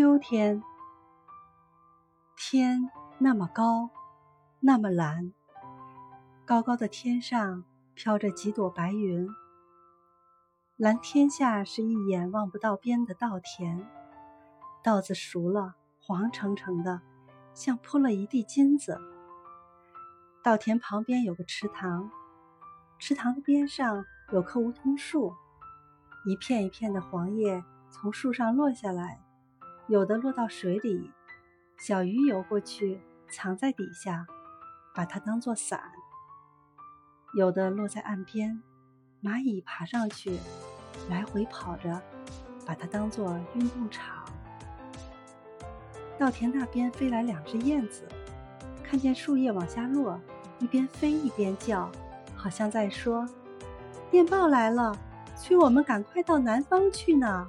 秋天，天那么高，那么蓝，高高的天上飘着几朵白云。蓝天下是一眼望不到边的稻田，稻子熟了，黄澄澄的，像铺了一地金子。稻田旁边有个池塘，池塘的边上有棵梧桐树，一片一片的黄叶从树上落下来。有的落到水里，小鱼游过去，藏在底下，把它当做伞；有的落在岸边，蚂蚁爬上去，来回跑着，把它当做运动场。稻田那边飞来两只燕子，看见树叶往下落，一边飞一边叫，好像在说：“电报来了，催我们赶快到南方去呢。”